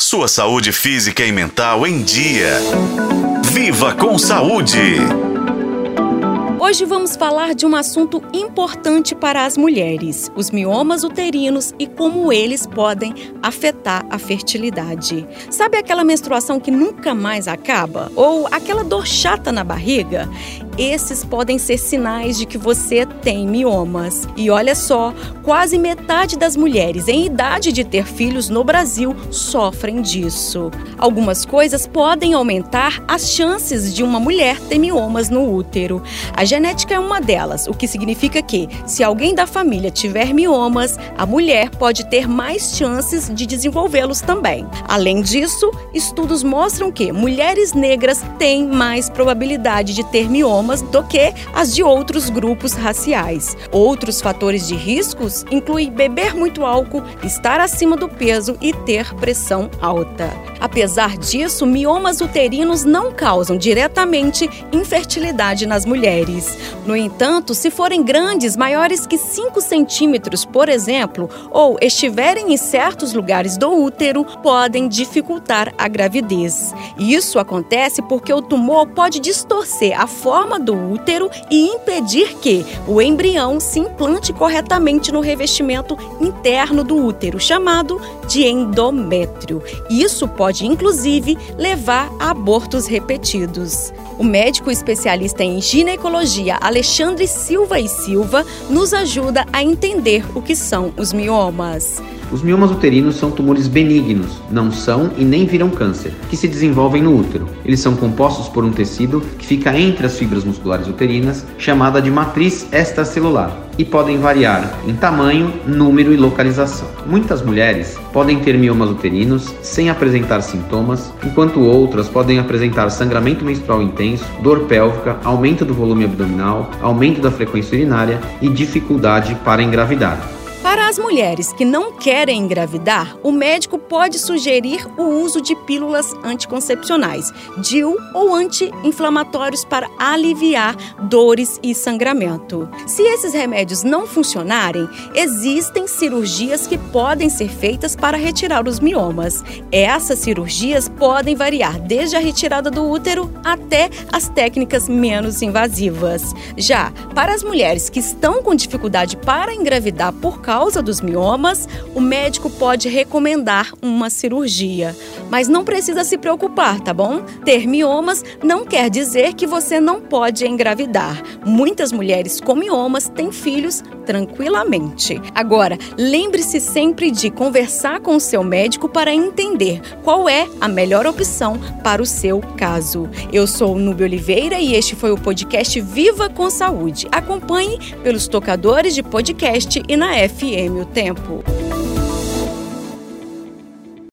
Sua saúde física e mental em dia. Viva com saúde! Hoje vamos falar de um assunto importante para as mulheres: os miomas uterinos e como eles podem afetar a fertilidade. Sabe aquela menstruação que nunca mais acaba? Ou aquela dor chata na barriga? Esses podem ser sinais de que você tem miomas. E olha só, quase metade das mulheres em idade de ter filhos no Brasil sofrem disso. Algumas coisas podem aumentar as chances de uma mulher ter miomas no útero. A genética é uma delas, o que significa que, se alguém da família tiver miomas, a mulher pode ter mais chances de desenvolvê-los também. Além disso, estudos mostram que mulheres negras têm mais probabilidade de ter miomas do que as de outros grupos raciais. Outros fatores de riscos incluem beber muito álcool, estar acima do peso e ter pressão alta. Apesar disso, miomas uterinos não causam diretamente infertilidade nas mulheres. No entanto, se forem grandes, maiores que 5 centímetros, por exemplo, ou estiverem em certos lugares do útero, podem dificultar a gravidez. Isso acontece porque o tumor pode distorcer a forma do útero e impedir que o embrião se implante corretamente no revestimento interno do útero, chamado de endométrio. Isso pode, inclusive, levar a abortos repetidos. O médico especialista em ginecologia Alexandre Silva e Silva nos ajuda a entender o que são os miomas. Os miomas uterinos são tumores benignos, não são e nem viram câncer, que se desenvolvem no útero. Eles são compostos por um tecido que fica entre as fibras musculares uterinas, chamada de matriz extracelular, e podem variar em tamanho, número e localização. Muitas mulheres podem ter miomas uterinos sem apresentar sintomas, enquanto outras podem apresentar sangramento menstrual intenso, dor pélvica, aumento do volume abdominal, aumento da frequência urinária e dificuldade para engravidar. Para as mulheres que não querem engravidar, o médico pode sugerir o uso de pílulas anticoncepcionais, DIU ou anti-inflamatórios para aliviar dores e sangramento. Se esses remédios não funcionarem, existem cirurgias que podem ser feitas para retirar os miomas. Essas cirurgias podem variar desde a retirada do útero até as técnicas menos invasivas. Já para as mulheres que estão com dificuldade para engravidar por causa causa dos miomas, o médico pode recomendar uma cirurgia. Mas não precisa se preocupar, tá bom? Ter miomas não quer dizer que você não pode engravidar. Muitas mulheres com miomas têm filhos tranquilamente. Agora, lembre-se sempre de conversar com o seu médico para entender qual é a melhor opção para o seu caso. Eu sou Nubia Oliveira e este foi o podcast Viva com Saúde. Acompanhe pelos tocadores de podcast e na FM O Tempo.